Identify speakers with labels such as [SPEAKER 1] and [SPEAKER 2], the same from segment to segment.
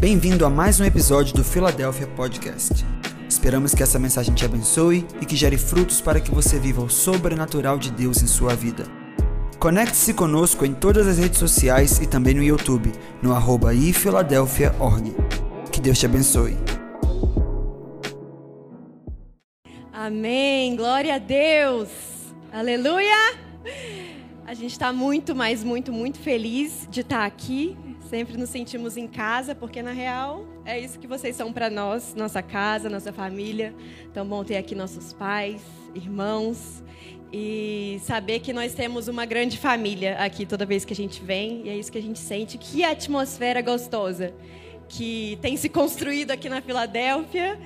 [SPEAKER 1] Bem-vindo a mais um episódio do Philadelphia Podcast. Esperamos que essa mensagem te abençoe e que gere frutos para que você viva o sobrenatural de Deus em sua vida. Conecte-se conosco em todas as redes sociais e também no YouTube, no arroba ifiladelphia.org. Que Deus te abençoe.
[SPEAKER 2] Amém, glória a Deus, aleluia. A gente está muito, mas muito, muito feliz de estar aqui. Sempre nos sentimos em casa, porque na real é isso que vocês são para nós, nossa casa, nossa família. Então, bom ter aqui nossos pais, irmãos e saber que nós temos uma grande família aqui toda vez que a gente vem, e é isso que a gente sente. Que atmosfera gostosa que tem se construído aqui na Filadélfia.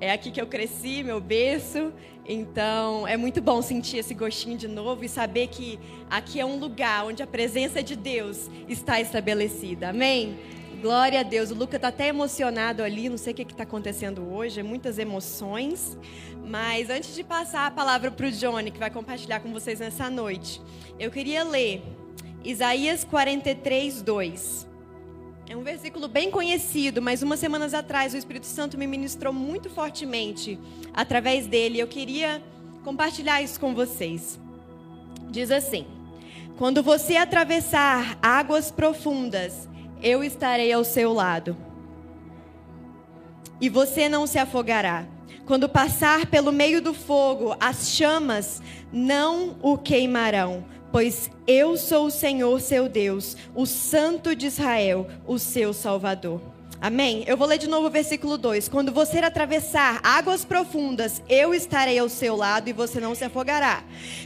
[SPEAKER 2] É aqui que eu cresci, meu berço. Então, é muito bom sentir esse gostinho de novo e saber que aqui é um lugar onde a presença de Deus está estabelecida. Amém? Glória a Deus. O Luca está até emocionado ali, não sei o que está acontecendo hoje, é muitas emoções. Mas antes de passar a palavra para o Johnny, que vai compartilhar com vocês nessa noite, eu queria ler Isaías 43, 2. É um versículo bem conhecido, mas umas semanas atrás o Espírito Santo me ministrou muito fortemente através dele. Eu queria compartilhar isso com vocês. Diz assim: Quando você atravessar águas profundas, eu estarei ao seu lado. E você não se afogará. Quando passar pelo meio do fogo, as chamas não o queimarão, pois eu sou o Senhor seu Deus, o Santo de Israel, o seu Salvador. Amém? Eu vou ler de novo o versículo 2. Quando você atravessar águas profundas, eu estarei ao seu lado e você não se afogará.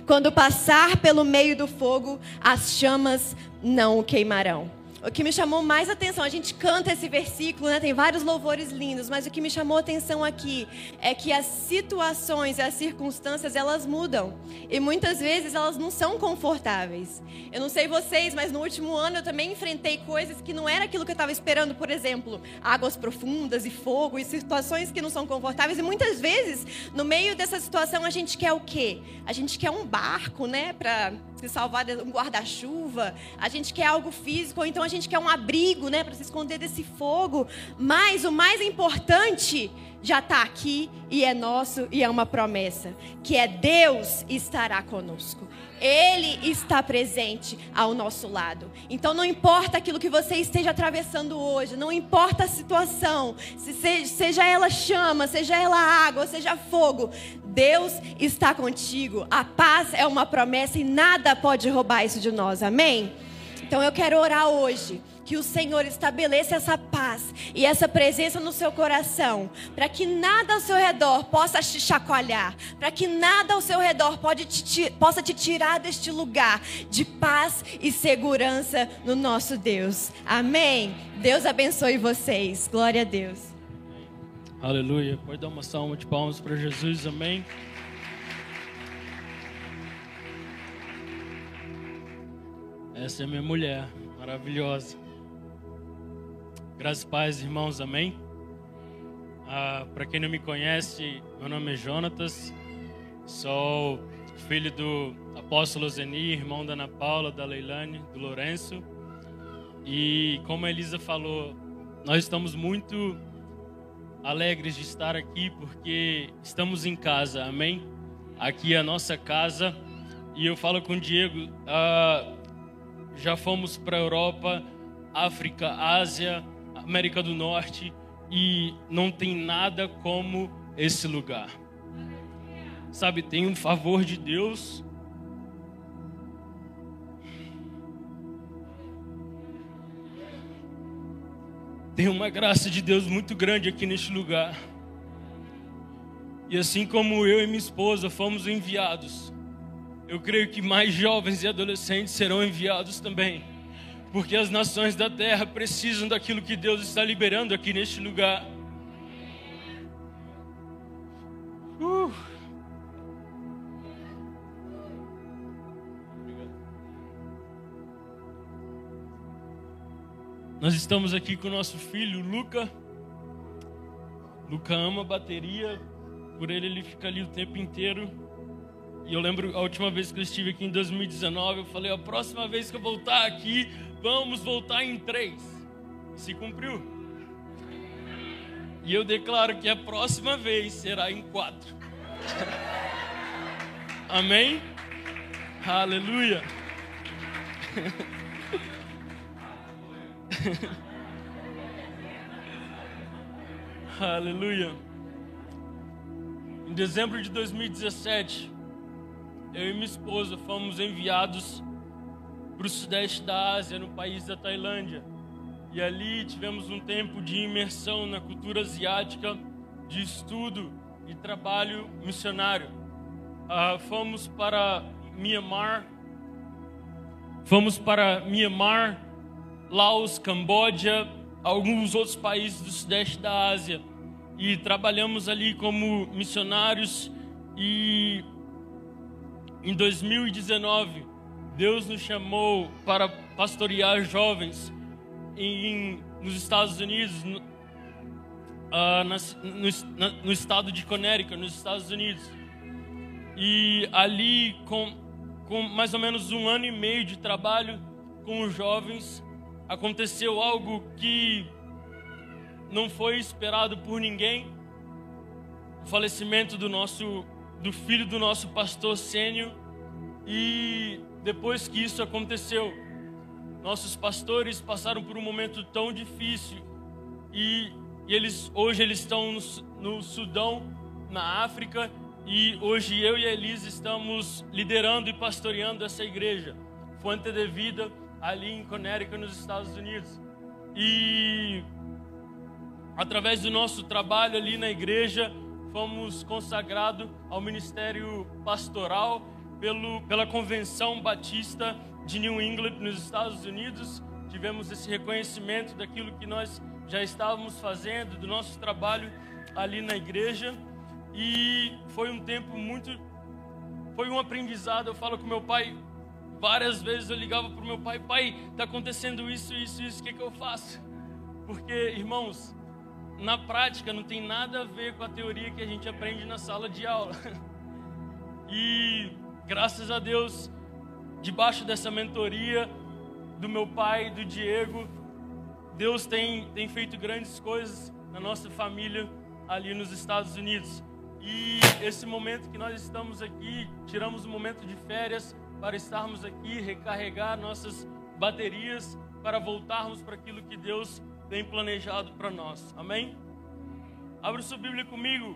[SPEAKER 2] Quando passar pelo meio do fogo, as chamas não o queimarão o que me chamou mais atenção, a gente canta esse versículo, né? Tem vários louvores lindos, mas o que me chamou atenção aqui é que as situações as circunstâncias elas mudam e muitas vezes elas não são confortáveis. Eu não sei vocês, mas no último ano eu também enfrentei coisas que não era aquilo que eu estava esperando, por exemplo, águas profundas e fogo e situações que não são confortáveis e muitas vezes no meio dessa situação a gente quer o quê? A gente quer um barco, né, para se salvar um guarda-chuva, a gente quer algo físico, ou então a gente quer um abrigo, né, para se esconder desse fogo. Mas o mais importante já está aqui e é nosso e é uma promessa, que é Deus estará conosco. Ele está presente ao nosso lado. Então não importa aquilo que você esteja atravessando hoje, não importa a situação, se seja ela chama, seja ela água, seja fogo, Deus está contigo. A paz é uma promessa e nada pode roubar isso de nós. Amém? Então eu quero orar hoje que o Senhor estabeleça essa paz e essa presença no seu coração, para que nada ao seu redor possa te chacoalhar, para que nada ao seu redor te, possa te tirar deste lugar de paz e segurança no nosso Deus. Amém. Deus abençoe vocês. Glória a Deus.
[SPEAKER 3] Aleluia. Pode dar uma salva de palmas para Jesus. Amém. Essa é minha mulher, maravilhosa. Graças e paz, irmãos, amém? Ah, Para quem não me conhece, meu nome é Jonatas, sou filho do apóstolo Zeni, irmão da Ana Paula, da Leilane, do Lourenço. E como a Elisa falou, nós estamos muito alegres de estar aqui porque estamos em casa, amém? Aqui é a nossa casa. E eu falo com o Diego, ah, já fomos para a Europa, África, Ásia, América do Norte e não tem nada como esse lugar. Sabe, tem um favor de Deus. Tem uma graça de Deus muito grande aqui neste lugar. E assim como eu e minha esposa fomos enviados, eu creio que mais jovens e adolescentes serão enviados também porque as nações da terra precisam daquilo que Deus está liberando aqui neste lugar. Uh. Nós estamos aqui com o nosso filho Luca. Luca ama bateria, por ele ele fica ali o tempo inteiro. E eu lembro a última vez que eu estive aqui em 2019, eu falei: a próxima vez que eu voltar aqui, vamos voltar em três. Se cumpriu. E eu declaro que a próxima vez será em quatro. Amém? Aleluia. Aleluia. Em dezembro de 2017, eu e minha esposa fomos enviados para o sudeste da Ásia, no país da Tailândia. E ali tivemos um tempo de imersão na cultura asiática, de estudo e trabalho missionário. Uh, fomos para Myanmar, fomos para Myanmar, Laos, Camboja, alguns outros países do sudeste da Ásia e trabalhamos ali como missionários e em 2019 Deus nos chamou para pastorear jovens em, nos Estados Unidos, no, uh, no, na, no, estado de Connecticut, nos Estados Unidos. E ali, com, com mais ou menos um ano e meio de trabalho com os jovens, aconteceu algo que não foi esperado por ninguém. O falecimento do nosso do filho do nosso pastor sênior e depois que isso aconteceu, nossos pastores passaram por um momento tão difícil e, e eles hoje eles estão no, no, Sudão, na África e hoje eu e a Elisa estamos liderando e pastoreando essa igreja, Fonte de Vida, ali em Connecticut, nos Estados Unidos. E através do nosso trabalho ali na igreja, fomos consagrados ao ministério pastoral pelo, pela Convenção Batista de New England, nos Estados Unidos. Tivemos esse reconhecimento daquilo que nós já estávamos fazendo, do nosso trabalho ali na igreja. E foi um tempo muito. Foi um aprendizado. Eu falo com meu pai, várias vezes eu ligava para o meu pai: Pai, está acontecendo isso, isso, isso, o que, que eu faço? Porque, irmãos, na prática não tem nada a ver com a teoria que a gente aprende na sala de aula. E graças a Deus, debaixo dessa mentoria do meu pai, do Diego, Deus tem, tem feito grandes coisas na nossa família ali nos Estados Unidos. E esse momento que nós estamos aqui, tiramos um momento de férias para estarmos aqui, recarregar nossas baterias, para voltarmos para aquilo que Deus tem planejado para nós. Amém? Abra sua Bíblia comigo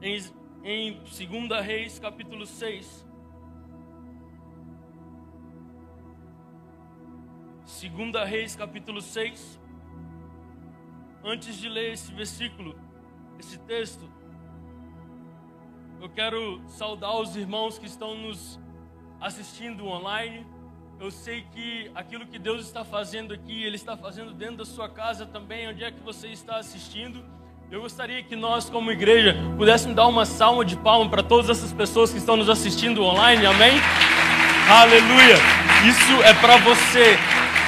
[SPEAKER 3] em, em 2 Reis, capítulo 6. 2 Reis, capítulo 6. Antes de ler esse versículo, esse texto, eu quero saudar os irmãos que estão nos assistindo online. Eu sei que aquilo que Deus está fazendo aqui, Ele está fazendo dentro da sua casa também, onde é que você está assistindo. Eu gostaria que nós, como igreja, pudéssemos dar uma salva de palma para todas essas pessoas que estão nos assistindo online, amém? Aleluia! Isso é para você,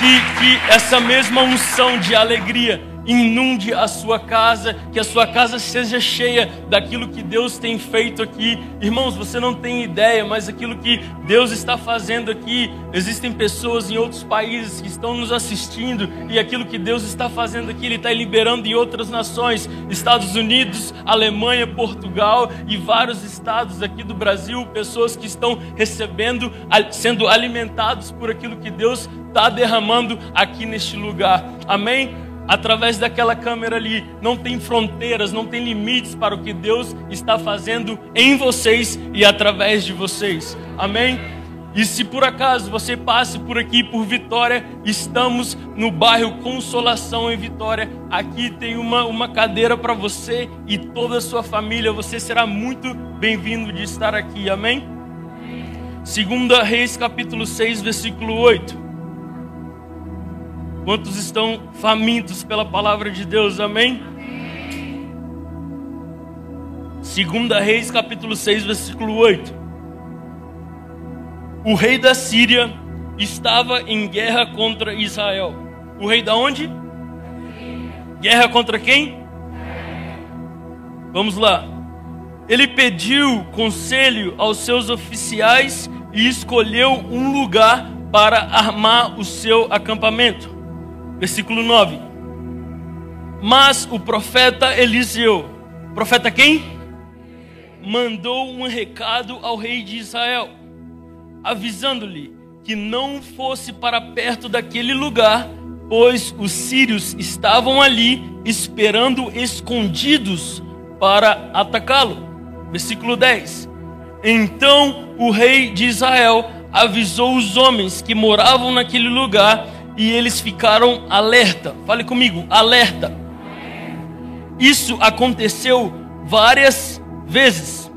[SPEAKER 3] que, que essa mesma unção de alegria inunde a sua casa, que a sua casa seja cheia daquilo que Deus tem feito aqui. Irmãos, você não tem ideia, mas aquilo que Deus está fazendo aqui, existem pessoas em outros países que estão nos assistindo e aquilo que Deus está fazendo aqui, Ele está liberando em outras nações, Estados Unidos, Alemanha, Portugal e vários estados aqui do Brasil, pessoas que estão recebendo, sendo alimentados por aquilo que Deus está derramando aqui neste lugar. Amém? Através daquela câmera ali. Não tem fronteiras, não tem limites para o que Deus está fazendo em vocês e através de vocês. Amém? E se por acaso você passe por aqui por Vitória, estamos no bairro Consolação em Vitória. Aqui tem uma, uma cadeira para você e toda a sua família. Você será muito bem-vindo de estar aqui. Amém? Segunda Reis capítulo 6, versículo 8. Quantos estão famintos pela palavra de Deus? Amém? Segunda Reis, capítulo 6, versículo 8. O rei da Síria estava em guerra contra Israel. O rei da onde? Guerra contra quem? Vamos lá. Ele pediu conselho aos seus oficiais e escolheu um lugar para armar o seu acampamento. Versículo 9. Mas o profeta Eliseu, profeta quem? Mandou um recado ao rei de Israel, avisando-lhe que não fosse para perto daquele lugar, pois os sírios estavam ali esperando escondidos para atacá-lo. Versículo 10. Então o rei de Israel avisou os homens que moravam naquele lugar e eles ficaram alerta. Fale comigo, alerta. Isso aconteceu várias vezes.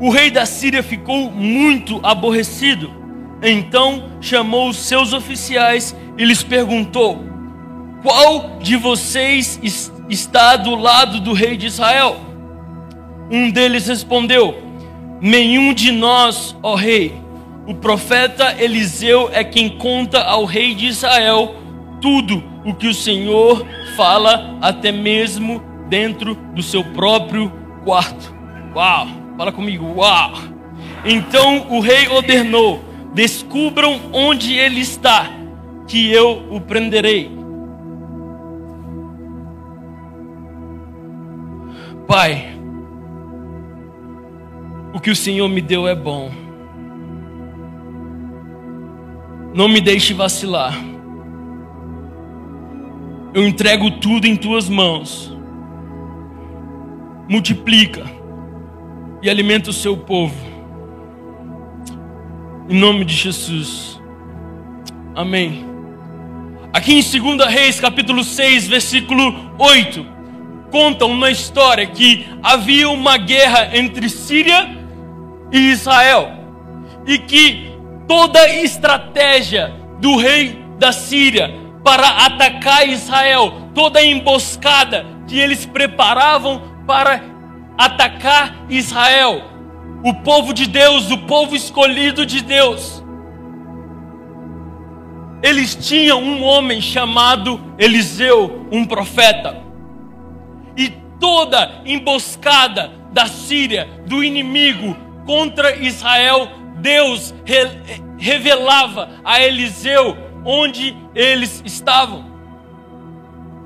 [SPEAKER 3] O rei da Síria ficou muito aborrecido. Então chamou os seus oficiais e lhes perguntou: Qual de vocês está do lado do rei de Israel? Um deles respondeu: Nenhum de nós, ó rei. O profeta Eliseu é quem conta ao rei de Israel tudo o que o Senhor fala, até mesmo dentro do seu próprio quarto. Uau! Fala comigo, uau! Então o rei ordenou: descubram onde ele está, que eu o prenderei. Pai, o que o Senhor me deu é bom. Não me deixe vacilar. Eu entrego tudo em tuas mãos. Multiplica e alimenta o seu povo. Em nome de Jesus. Amém. Aqui em 2 Reis, capítulo 6, versículo 8, conta uma história que havia uma guerra entre Síria e Israel, e que toda a estratégia do rei da Síria para atacar Israel, toda a emboscada que eles preparavam para atacar Israel, o povo de Deus, o povo escolhido de Deus. Eles tinham um homem chamado Eliseu, um profeta. E toda emboscada da Síria, do inimigo, contra Israel, Deus re revelava a Eliseu onde eles estavam.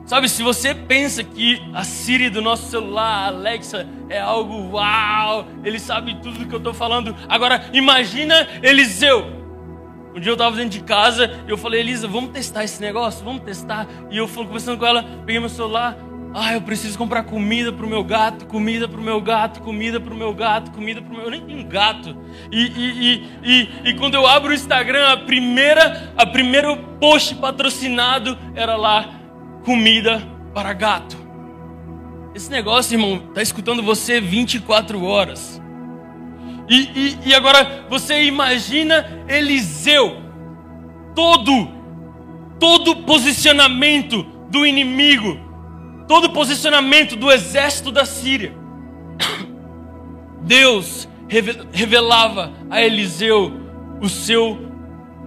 [SPEAKER 3] Sabe, se você pensa que a Siri do nosso celular, a Alexa, é algo uau, ele sabe tudo do que eu estou falando. Agora, imagina Eliseu. Um dia eu estava dentro de casa e eu falei, Elisa, vamos testar esse negócio? Vamos testar. E eu fui conversando com ela, peguei meu celular, ah, eu preciso comprar comida para o meu gato, comida para o meu gato, comida para o meu gato, comida para o meu. Eu nem tenho gato. E, e, e, e, quando eu abro o Instagram, a primeira, a primeiro post patrocinado era lá comida para gato. Esse negócio, irmão, tá escutando você 24 horas. E, e, e agora você imagina Eliseu, todo, todo posicionamento do inimigo todo o posicionamento do exército da Síria. Deus revelava a Eliseu o seu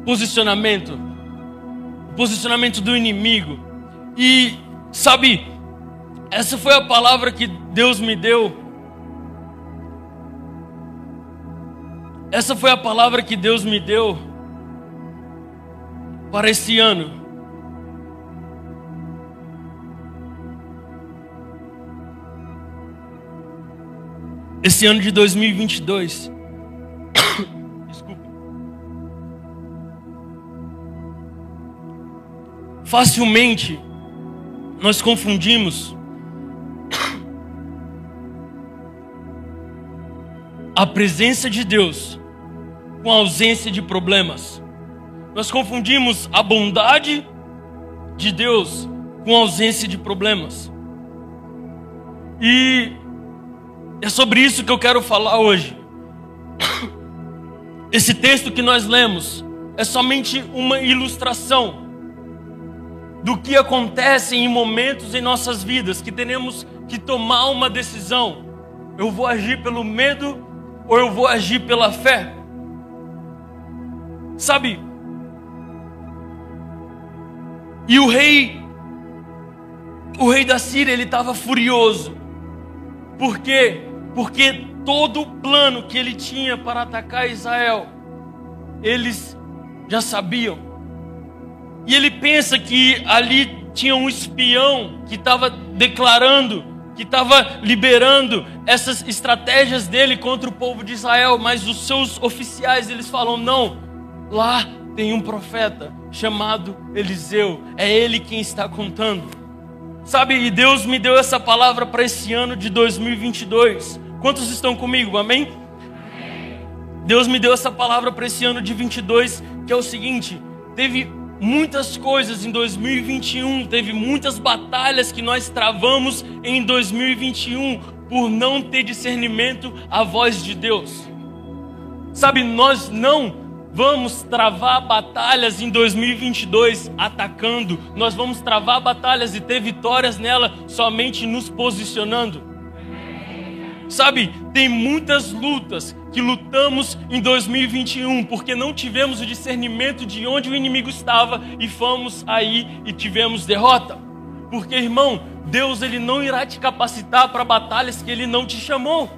[SPEAKER 3] posicionamento, o posicionamento do inimigo. E sabe, essa foi a palavra que Deus me deu. Essa foi a palavra que Deus me deu para esse ano. Esse ano de 2022. Desculpa. Facilmente nós confundimos a presença de Deus com a ausência de problemas. Nós confundimos a bondade de Deus com a ausência de problemas. E é sobre isso que eu quero falar hoje. Esse texto que nós lemos é somente uma ilustração do que acontece em momentos em nossas vidas que temos que tomar uma decisão. Eu vou agir pelo medo ou eu vou agir pela fé? Sabe? E o rei o rei da Síria, ele estava furioso. Porque porque todo o plano que ele tinha para atacar Israel, eles já sabiam. E ele pensa que ali tinha um espião que estava declarando, que estava liberando essas estratégias dele contra o povo de Israel, mas os seus oficiais eles falam: não, lá tem um profeta chamado Eliseu, é ele quem está contando. Sabe, e Deus me deu essa palavra para esse ano de 2022. Quantos estão comigo? Amém? Deus me deu essa palavra para esse ano de 22, que é o seguinte: teve muitas coisas em 2021, teve muitas batalhas que nós travamos em 2021 por não ter discernimento à voz de Deus. Sabe, nós não vamos travar batalhas em 2022 atacando, nós vamos travar batalhas e ter vitórias nela somente nos posicionando. Sabe, tem muitas lutas que lutamos em 2021 porque não tivemos o discernimento de onde o inimigo estava e fomos aí e tivemos derrota. Porque, irmão, Deus ele não irá te capacitar para batalhas que ele não te chamou.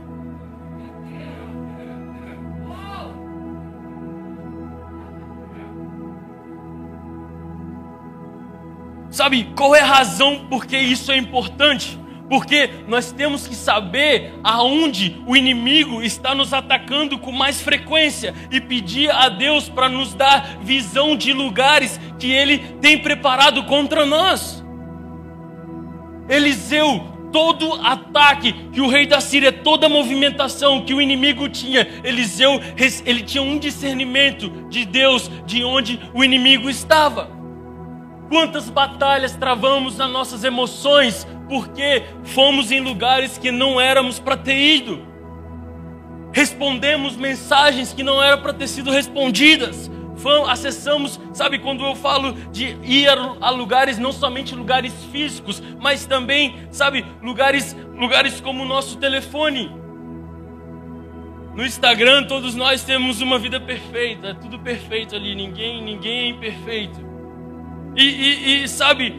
[SPEAKER 3] Sabe qual é a razão por que isso é importante? porque nós temos que saber aonde o inimigo está nos atacando com mais frequência e pedir a Deus para nos dar visão de lugares que ele tem preparado contra nós. Eliseu, todo ataque que o rei da Síria, toda movimentação que o inimigo tinha, Eliseu, ele tinha um discernimento de Deus de onde o inimigo estava. Quantas batalhas travamos nas nossas emoções porque fomos em lugares que não éramos para ter ido. Respondemos mensagens que não eram para ter sido respondidas. acessamos, sabe, quando eu falo de ir a lugares, não somente lugares físicos, mas também, sabe, lugares, lugares como o nosso telefone. No Instagram, todos nós temos uma vida perfeita, é tudo perfeito ali, ninguém, ninguém é imperfeito. E, e, e, sabe,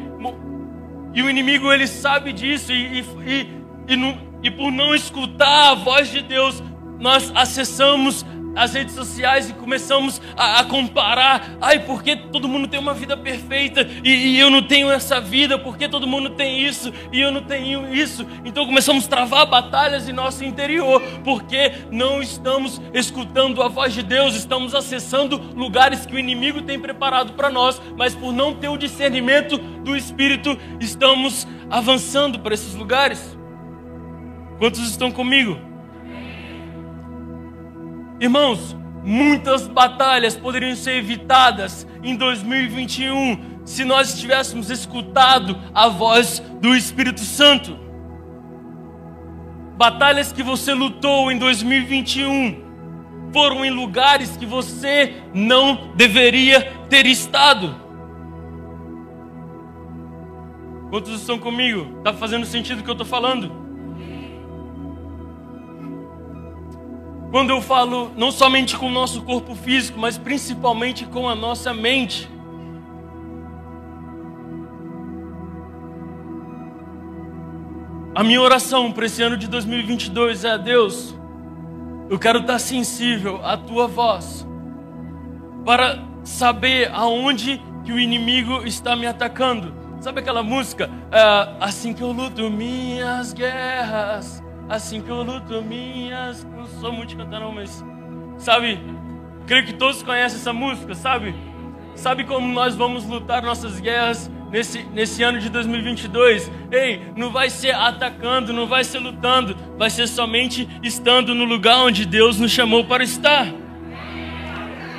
[SPEAKER 3] e o inimigo ele sabe disso, e, e, e, e por não escutar a voz de Deus, nós acessamos as redes sociais e começamos a, a, comparar. Ai, porque todo mundo tem uma vida perfeita e, e, eu não tenho essa vida? Porque todo mundo tem isso e eu não tenho isso? Então começamos a travar batalhas em nosso interior porque não estamos escutando a voz de Deus, estamos acessando lugares que o inimigo tem preparado para nós, mas por não ter o discernimento do Espírito, estamos avançando para esses lugares. Quantos estão comigo? Irmãos, muitas batalhas poderiam ser evitadas em 2021 se nós tivéssemos escutado a voz do Espírito Santo. Batalhas que você lutou em 2021 foram em lugares que você não deveria ter estado. Quantos estão comigo? Está fazendo sentido o que eu estou falando? Quando eu falo não somente com o nosso corpo físico, mas principalmente com a nossa mente. A minha oração para esse ano de 2022 é: Deus, eu quero estar sensível à tua voz, para saber aonde que o inimigo está me atacando. Sabe aquela música? É, assim que eu luto minhas guerras, assim que eu luto minhas. Não sou muito de não, mas. Sabe? Creio que todos conhecem essa música, sabe? Sabe como nós vamos lutar nossas guerras nesse, nesse ano de 2022? Ei, não vai ser atacando, não vai ser lutando, vai ser somente estando no lugar onde Deus nos chamou para estar.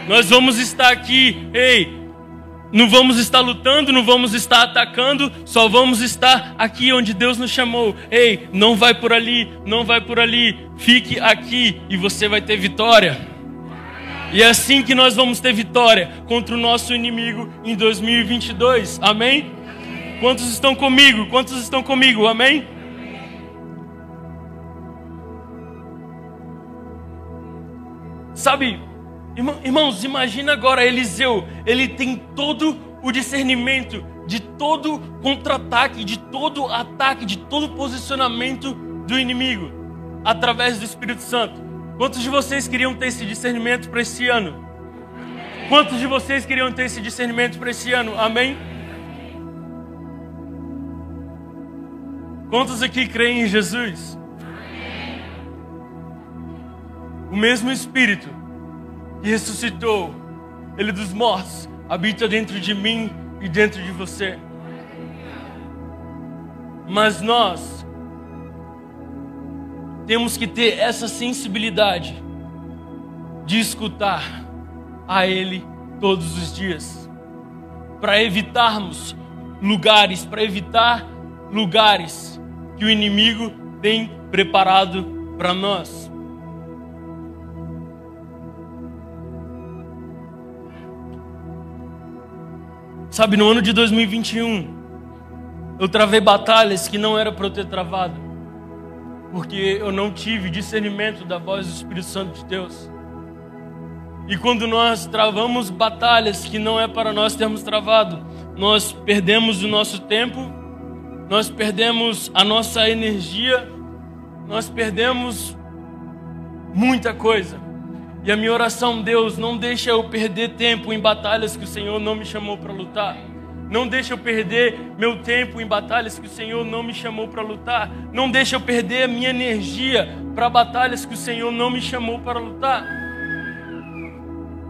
[SPEAKER 3] Nós vamos estar aqui, ei, não vamos estar lutando, não vamos estar atacando, só vamos estar aqui onde Deus nos chamou. Ei, não vai por ali, não vai por ali, fique aqui e você vai ter vitória. E é assim que nós vamos ter vitória contra o nosso inimigo em 2022. Amém? Quantos estão comigo? Quantos estão comigo? Amém? Sabe, Irmãos, imagina agora Eliseu, ele tem todo o discernimento de todo contra-ataque, de todo ataque, de todo posicionamento do inimigo através do Espírito Santo. Quantos de vocês queriam ter esse discernimento para esse ano? Quantos de vocês queriam ter esse discernimento para esse ano? Amém? Quantos aqui creem em Jesus? O mesmo Espírito que ressuscitou Ele dos mortos habita dentro de mim e dentro de você. Mas nós temos que ter essa sensibilidade de escutar a Ele todos os dias, para evitarmos lugares, para evitar lugares que o inimigo tem preparado para nós. Sabe, no ano de 2021, eu travei batalhas que não era para eu ter travado, porque eu não tive discernimento da voz do Espírito Santo de Deus. E quando nós travamos batalhas que não é para nós termos travado, nós perdemos o nosso tempo, nós perdemos a nossa energia, nós perdemos muita coisa. E a minha oração, Deus, não deixa eu perder tempo em batalhas que o Senhor não me chamou para lutar. Não deixa eu perder meu tempo em batalhas que o Senhor não me chamou para lutar. Não deixa eu perder a minha energia para batalhas que o Senhor não me chamou para lutar.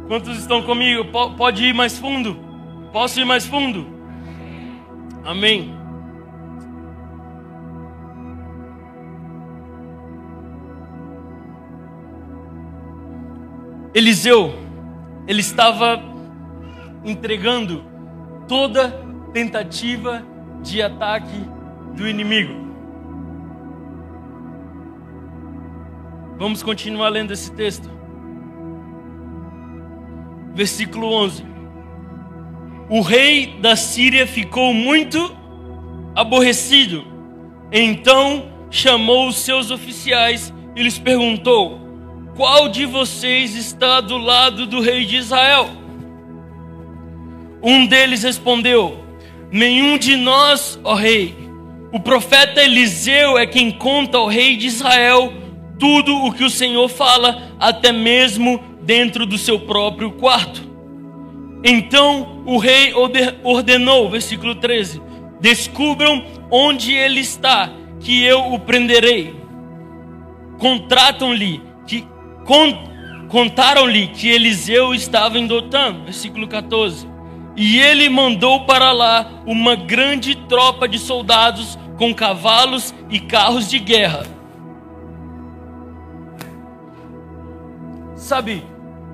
[SPEAKER 3] Quantos estão comigo? Pode ir mais fundo? Posso ir mais fundo? Amém. Eliseu, ele estava entregando toda tentativa de ataque do inimigo. Vamos continuar lendo esse texto. Versículo 11. O rei da Síria ficou muito aborrecido. Então chamou os seus oficiais e lhes perguntou: qual de vocês está do lado do rei de Israel? Um deles respondeu: Nenhum de nós, ó rei. O profeta Eliseu é quem conta ao rei de Israel tudo o que o Senhor fala, até mesmo dentro do seu próprio quarto. Então o rei ordenou, versículo 13: Descubram onde ele está, que eu o prenderei. Contratam-lhe Contaram-lhe que Eliseu estava em Dotã, versículo 14. E ele mandou para lá uma grande tropa de soldados com cavalos e carros de guerra. Sabe,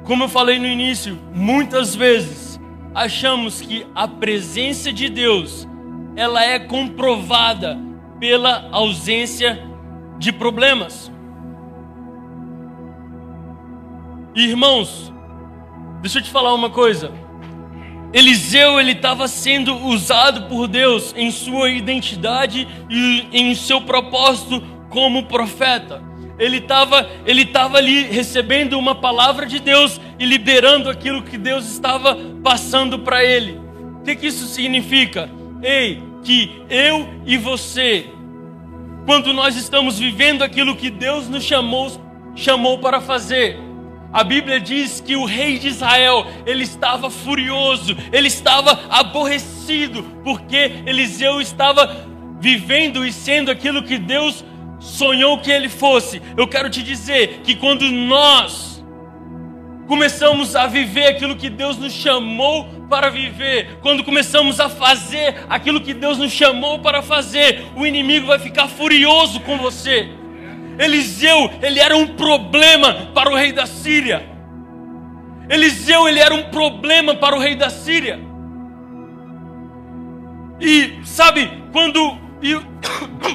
[SPEAKER 3] como eu falei no início, muitas vezes achamos que a presença de Deus ela é comprovada pela ausência de problemas. Irmãos, deixa eu te falar uma coisa. Eliseu ele estava sendo usado por Deus em sua identidade e em seu propósito como profeta. Ele estava ele tava ali recebendo uma palavra de Deus e liberando aquilo que Deus estava passando para ele. O que, que isso significa? Ei, que eu e você, quando nós estamos vivendo aquilo que Deus nos chamou, chamou para fazer, a Bíblia diz que o rei de Israel, ele estava furioso, ele estava aborrecido, porque Eliseu estava vivendo e sendo aquilo que Deus sonhou que ele fosse. Eu quero te dizer que quando nós começamos a viver aquilo que Deus nos chamou para viver, quando começamos a fazer aquilo que Deus nos chamou para fazer, o inimigo vai ficar furioso com você. Eliseu, ele era um problema para o rei da Síria. Eliseu, ele era um problema para o rei da Síria. E sabe, quando e,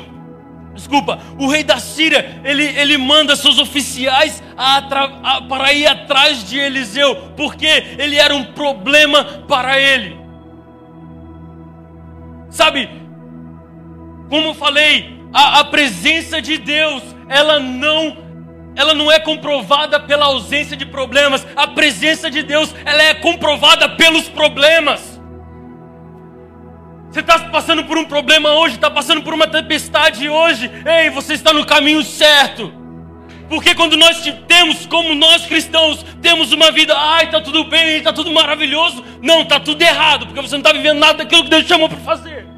[SPEAKER 3] desculpa, o rei da Síria, ele, ele manda seus oficiais a, a, para ir atrás de Eliseu, porque ele era um problema para ele. Sabe, como eu falei, a, a presença de Deus, ela não ela não é comprovada pela ausência de problemas. A presença de Deus, ela é comprovada pelos problemas. Você está passando por um problema hoje, está passando por uma tempestade hoje. Ei, você está no caminho certo. Porque quando nós temos, como nós cristãos, temos uma vida, ai, está tudo bem, está tudo maravilhoso. Não, está tudo errado, porque você não está vivendo nada daquilo que Deus chamou para fazer.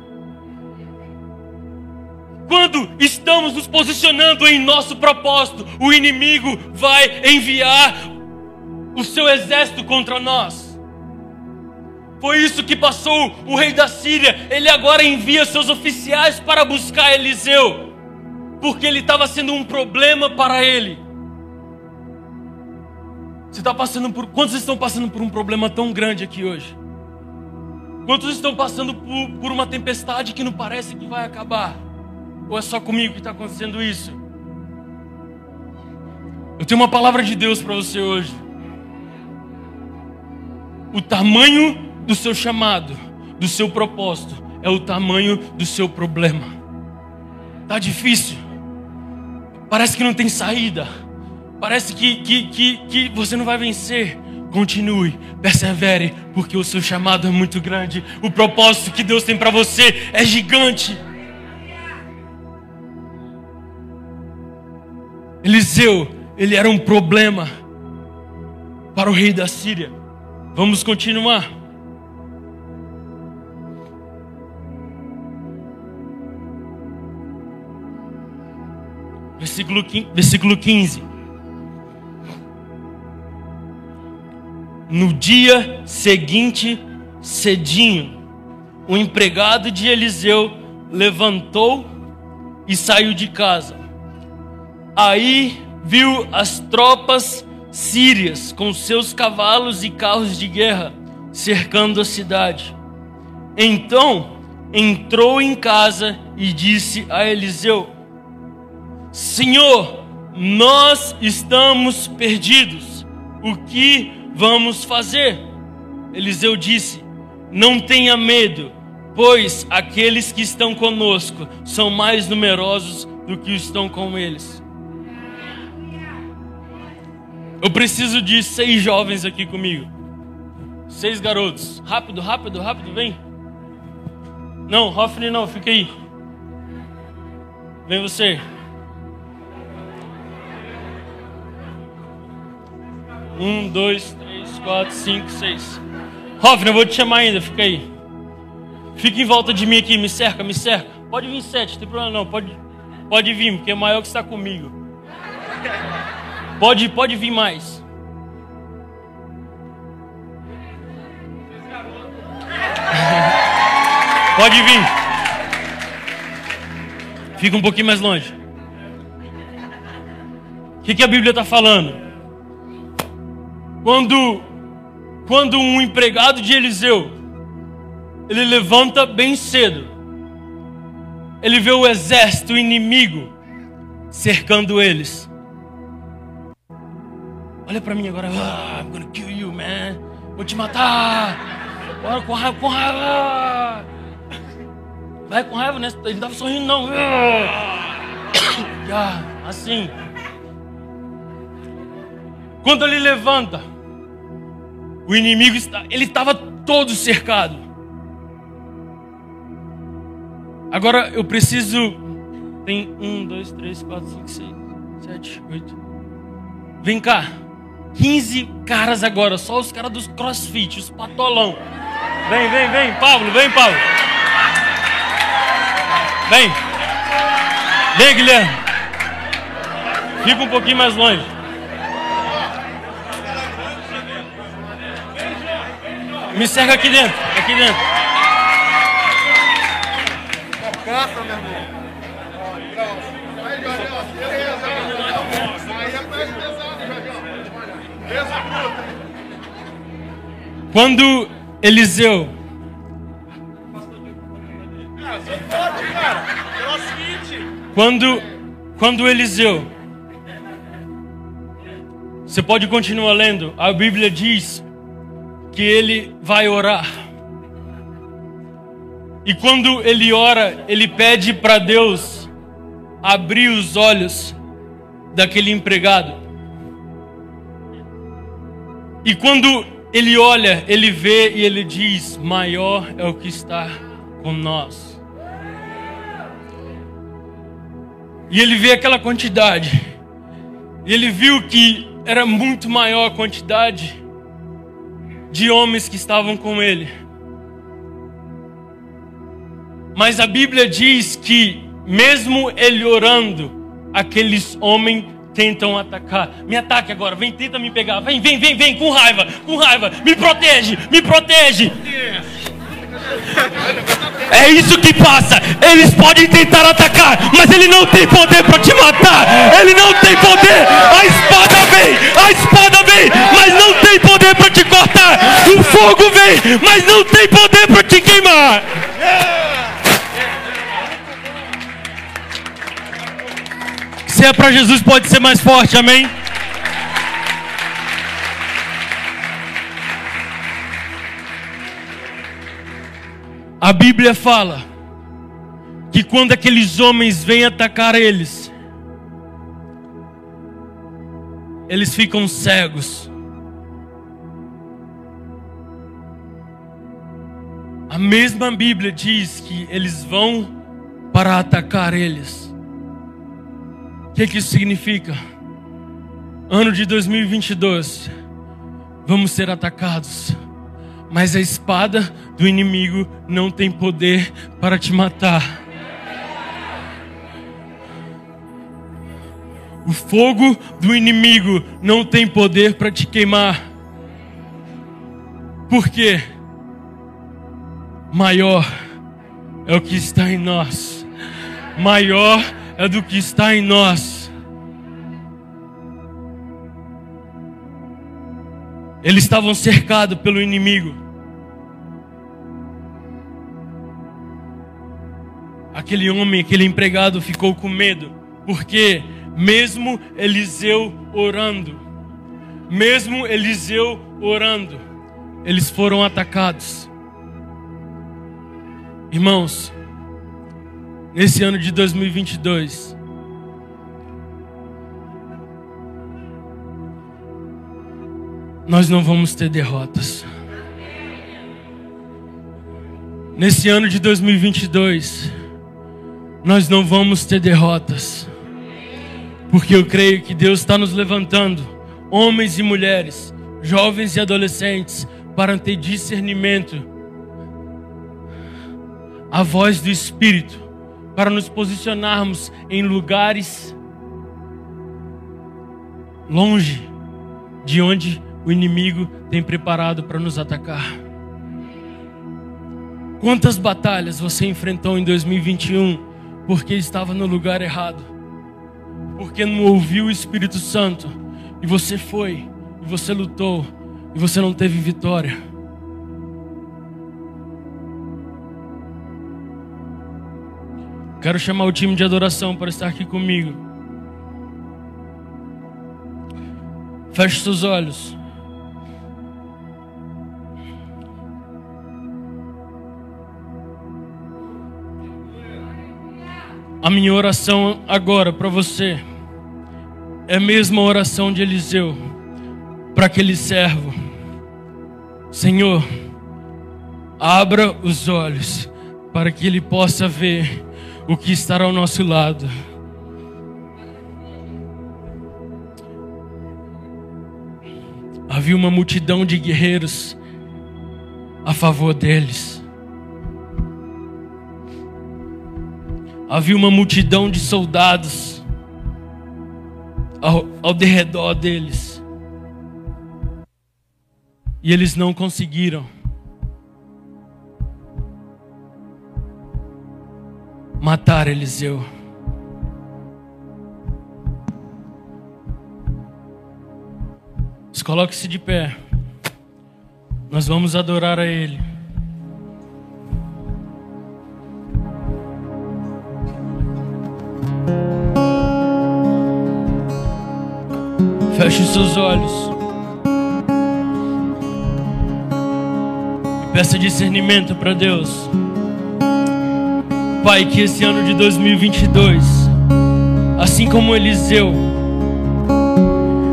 [SPEAKER 3] Quando estamos nos posicionando em nosso propósito, o inimigo vai enviar o seu exército contra nós. Foi isso que passou o rei da Síria. Ele agora envia seus oficiais para buscar Eliseu, porque ele estava sendo um problema para ele. Você está passando por. Quantos estão passando por um problema tão grande aqui hoje? Quantos estão passando por, por uma tempestade que não parece que vai acabar? Ou é só comigo que está acontecendo isso? Eu tenho uma palavra de Deus para você hoje. O tamanho do seu chamado, do seu propósito, é o tamanho do seu problema. Tá difícil. Parece que não tem saída. Parece que, que, que, que você não vai vencer. Continue, persevere, porque o seu chamado é muito grande. O propósito que Deus tem para você é gigante. Eliseu, ele era um problema para o rei da Síria. Vamos continuar. Versículo 15. Versículo 15. No dia seguinte, cedinho, o empregado de Eliseu levantou e saiu de casa. Aí viu as tropas sírias com seus cavalos e carros de guerra cercando a cidade. Então entrou em casa e disse a Eliseu: Senhor, nós estamos perdidos. O que vamos fazer? Eliseu disse: Não tenha medo, pois aqueles que estão conosco são mais numerosos do que estão com eles. Eu preciso de seis jovens aqui comigo. Seis garotos. Rápido, rápido, rápido, vem. Não, Hoffney não, fica aí. Vem você. Um, dois, três, quatro, cinco, seis. Hoffney, eu vou te chamar ainda, fica aí. Fica em volta de mim aqui, me cerca, me cerca. Pode vir sete, não tem problema não, pode, pode vir, porque é maior que está comigo. Pode, pode vir mais. Pode vir. Fica um pouquinho mais longe. O que, que a Bíblia está falando? Quando, quando um empregado de Eliseu ele levanta bem cedo, ele vê o exército inimigo cercando eles. Olha pra mim agora. Ah, I'm gonna kill you, man. Vou te matar. Bora com raiva, com raiva. Vai com raiva, né? Ele não tava sorrindo, não. Ah, assim. Quando ele levanta, o inimigo está. Ele estava todo cercado. Agora eu preciso. Tem um, dois, três, quatro, cinco, seis, sete, oito. Vem cá. 15 caras agora, só os caras dos crossfit, os patolão. Vem, vem, vem, Pablo, vem, Pablo. Vem. Vem, Guilherme. Fica um pouquinho mais longe. Me cerca aqui dentro, aqui dentro.
[SPEAKER 4] Caça, meu irmão.
[SPEAKER 3] Quando Eliseu. Quando, quando Eliseu, você pode continuar lendo, a Bíblia diz que ele vai orar. E quando ele ora, ele pede para Deus abrir os olhos daquele empregado. E quando ele olha, ele vê e ele diz: Maior é o que está com nós. E ele vê aquela quantidade. E ele viu que era muito maior a quantidade de homens que estavam com ele. Mas a Bíblia diz que mesmo ele orando, aqueles homens tentam atacar. Me ataque agora, vem, tenta me pegar. Vem, vem, vem, vem, com raiva, com raiva. Me protege, me protege. É isso que passa. Eles podem tentar atacar, mas ele não tem poder para te matar. Ele não tem poder. A espada vem, a espada vem, mas não tem poder para te cortar. O fogo vem, mas não tem poder para te queimar. Se é para Jesus, pode ser mais forte, amém? A Bíblia fala que quando aqueles homens vêm atacar eles, eles ficam cegos. A mesma Bíblia diz que eles vão para atacar eles. O que, que isso significa? Ano de 2022, vamos ser atacados mas a espada do inimigo não tem poder para te matar. O fogo do inimigo não tem poder para te queimar. Por quê? Maior é o que está em nós. Maior é do que está em nós. Eles estavam cercados pelo inimigo. Aquele homem, aquele empregado ficou com medo, porque mesmo Eliseu orando, mesmo Eliseu orando, eles foram atacados. Irmãos, nesse ano de 2022, nós não vamos ter derrotas. Nesse ano de 2022, nós não vamos ter derrotas, porque eu creio que Deus está nos levantando, homens e mulheres, jovens e adolescentes, para ter discernimento, a voz do Espírito, para nos posicionarmos em lugares longe de onde o inimigo tem preparado para nos atacar. Quantas batalhas você enfrentou em 2021 porque estava no lugar errado? Porque não ouviu o Espírito Santo e você foi, e você lutou e você não teve vitória. Quero chamar o time de adoração para estar aqui comigo. Feche seus olhos. A minha oração agora para você é a mesma oração de Eliseu para aquele servo. Senhor, abra os olhos para que ele possa ver o que estará ao nosso lado. Havia uma multidão de guerreiros a favor deles. havia uma multidão de soldados ao, ao derredor deles. E eles não conseguiram. Matar Eliseu. Coloque-se de pé. Nós vamos adorar a Ele. Feche seus olhos. E peça discernimento para Deus. Pai, que esse ano de 2022, assim como Eliseu,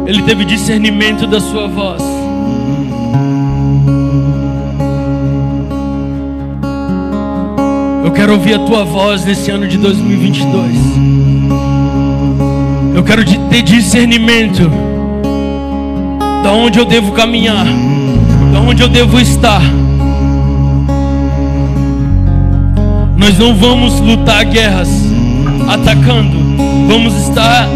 [SPEAKER 3] ele teve discernimento da sua voz. Eu quero ouvir a tua voz nesse ano de 2022. Eu quero ter discernimento da onde eu devo caminhar, da onde eu devo estar. Nós não vamos lutar guerras
[SPEAKER 5] atacando. Vamos estar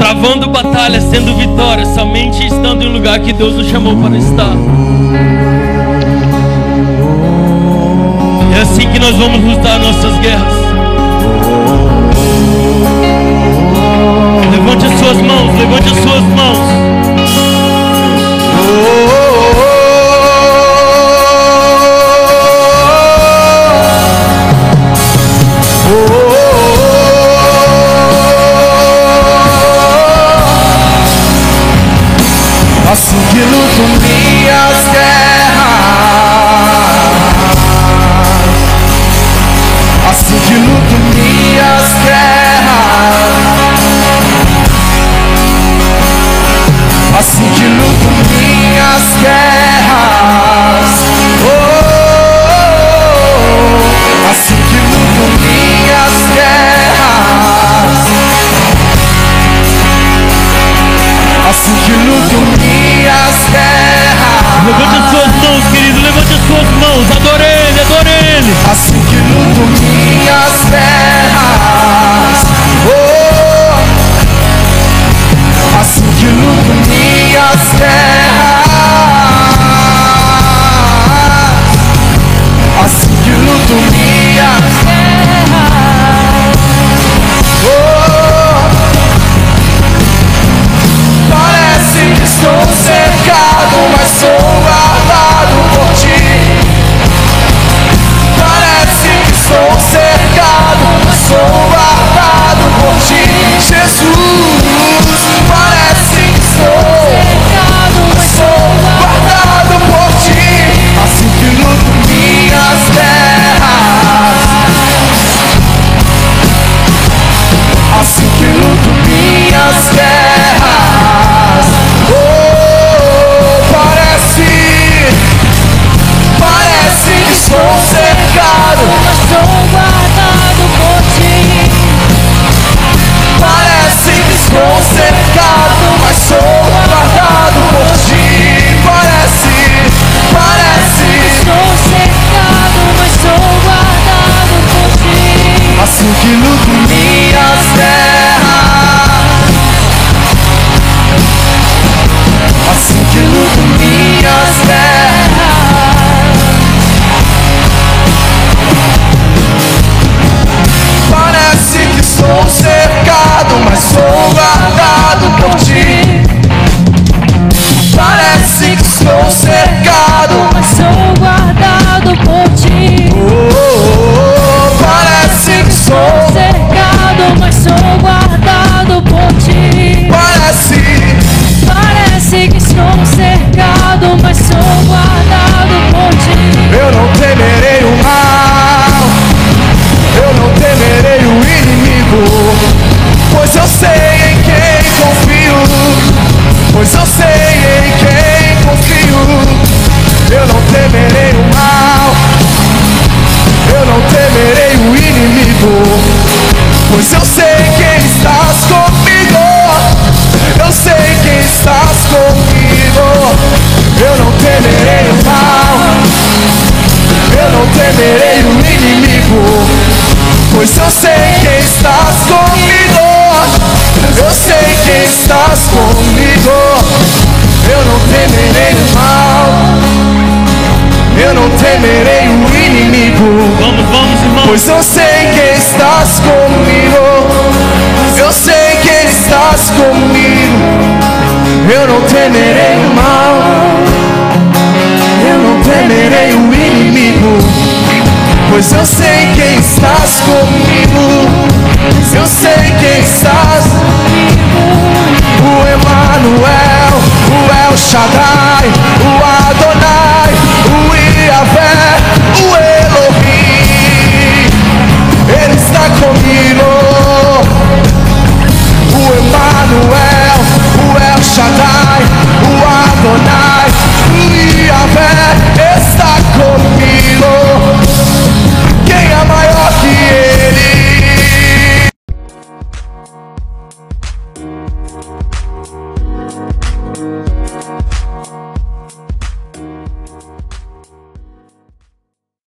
[SPEAKER 5] travando batalhas, tendo vitória, somente estando em lugar que Deus nos chamou para estar. É assim que nós vamos lutar nossas guerras. Levante as suas mãos, levante as suas mãos.
[SPEAKER 6] Assim que luto minhas guerras. Oh, Assim que luto minhas guerras. Assim que luto minhas guerras.
[SPEAKER 5] Levante as suas mãos, querido, levante as suas mãos. Adore
[SPEAKER 6] temerei o inimigo. Pois eu sei quem estás comigo. Eu sei quem estás comigo. Eu não temerei o mal. Eu não temerei o inimigo. Vamos, vamos, irmãos. Pois eu sei que estás comigo. Eu sei que estás comigo. Eu não temerei o mal temerei o inimigo, pois eu sei quem estás comigo, eu sei quem estás comigo. O Emanuel, o El Shaddai, o Adonai, o Iavé, o Elohim, Ele está comigo. O Emanuel, o El Shaddai, o Adonai.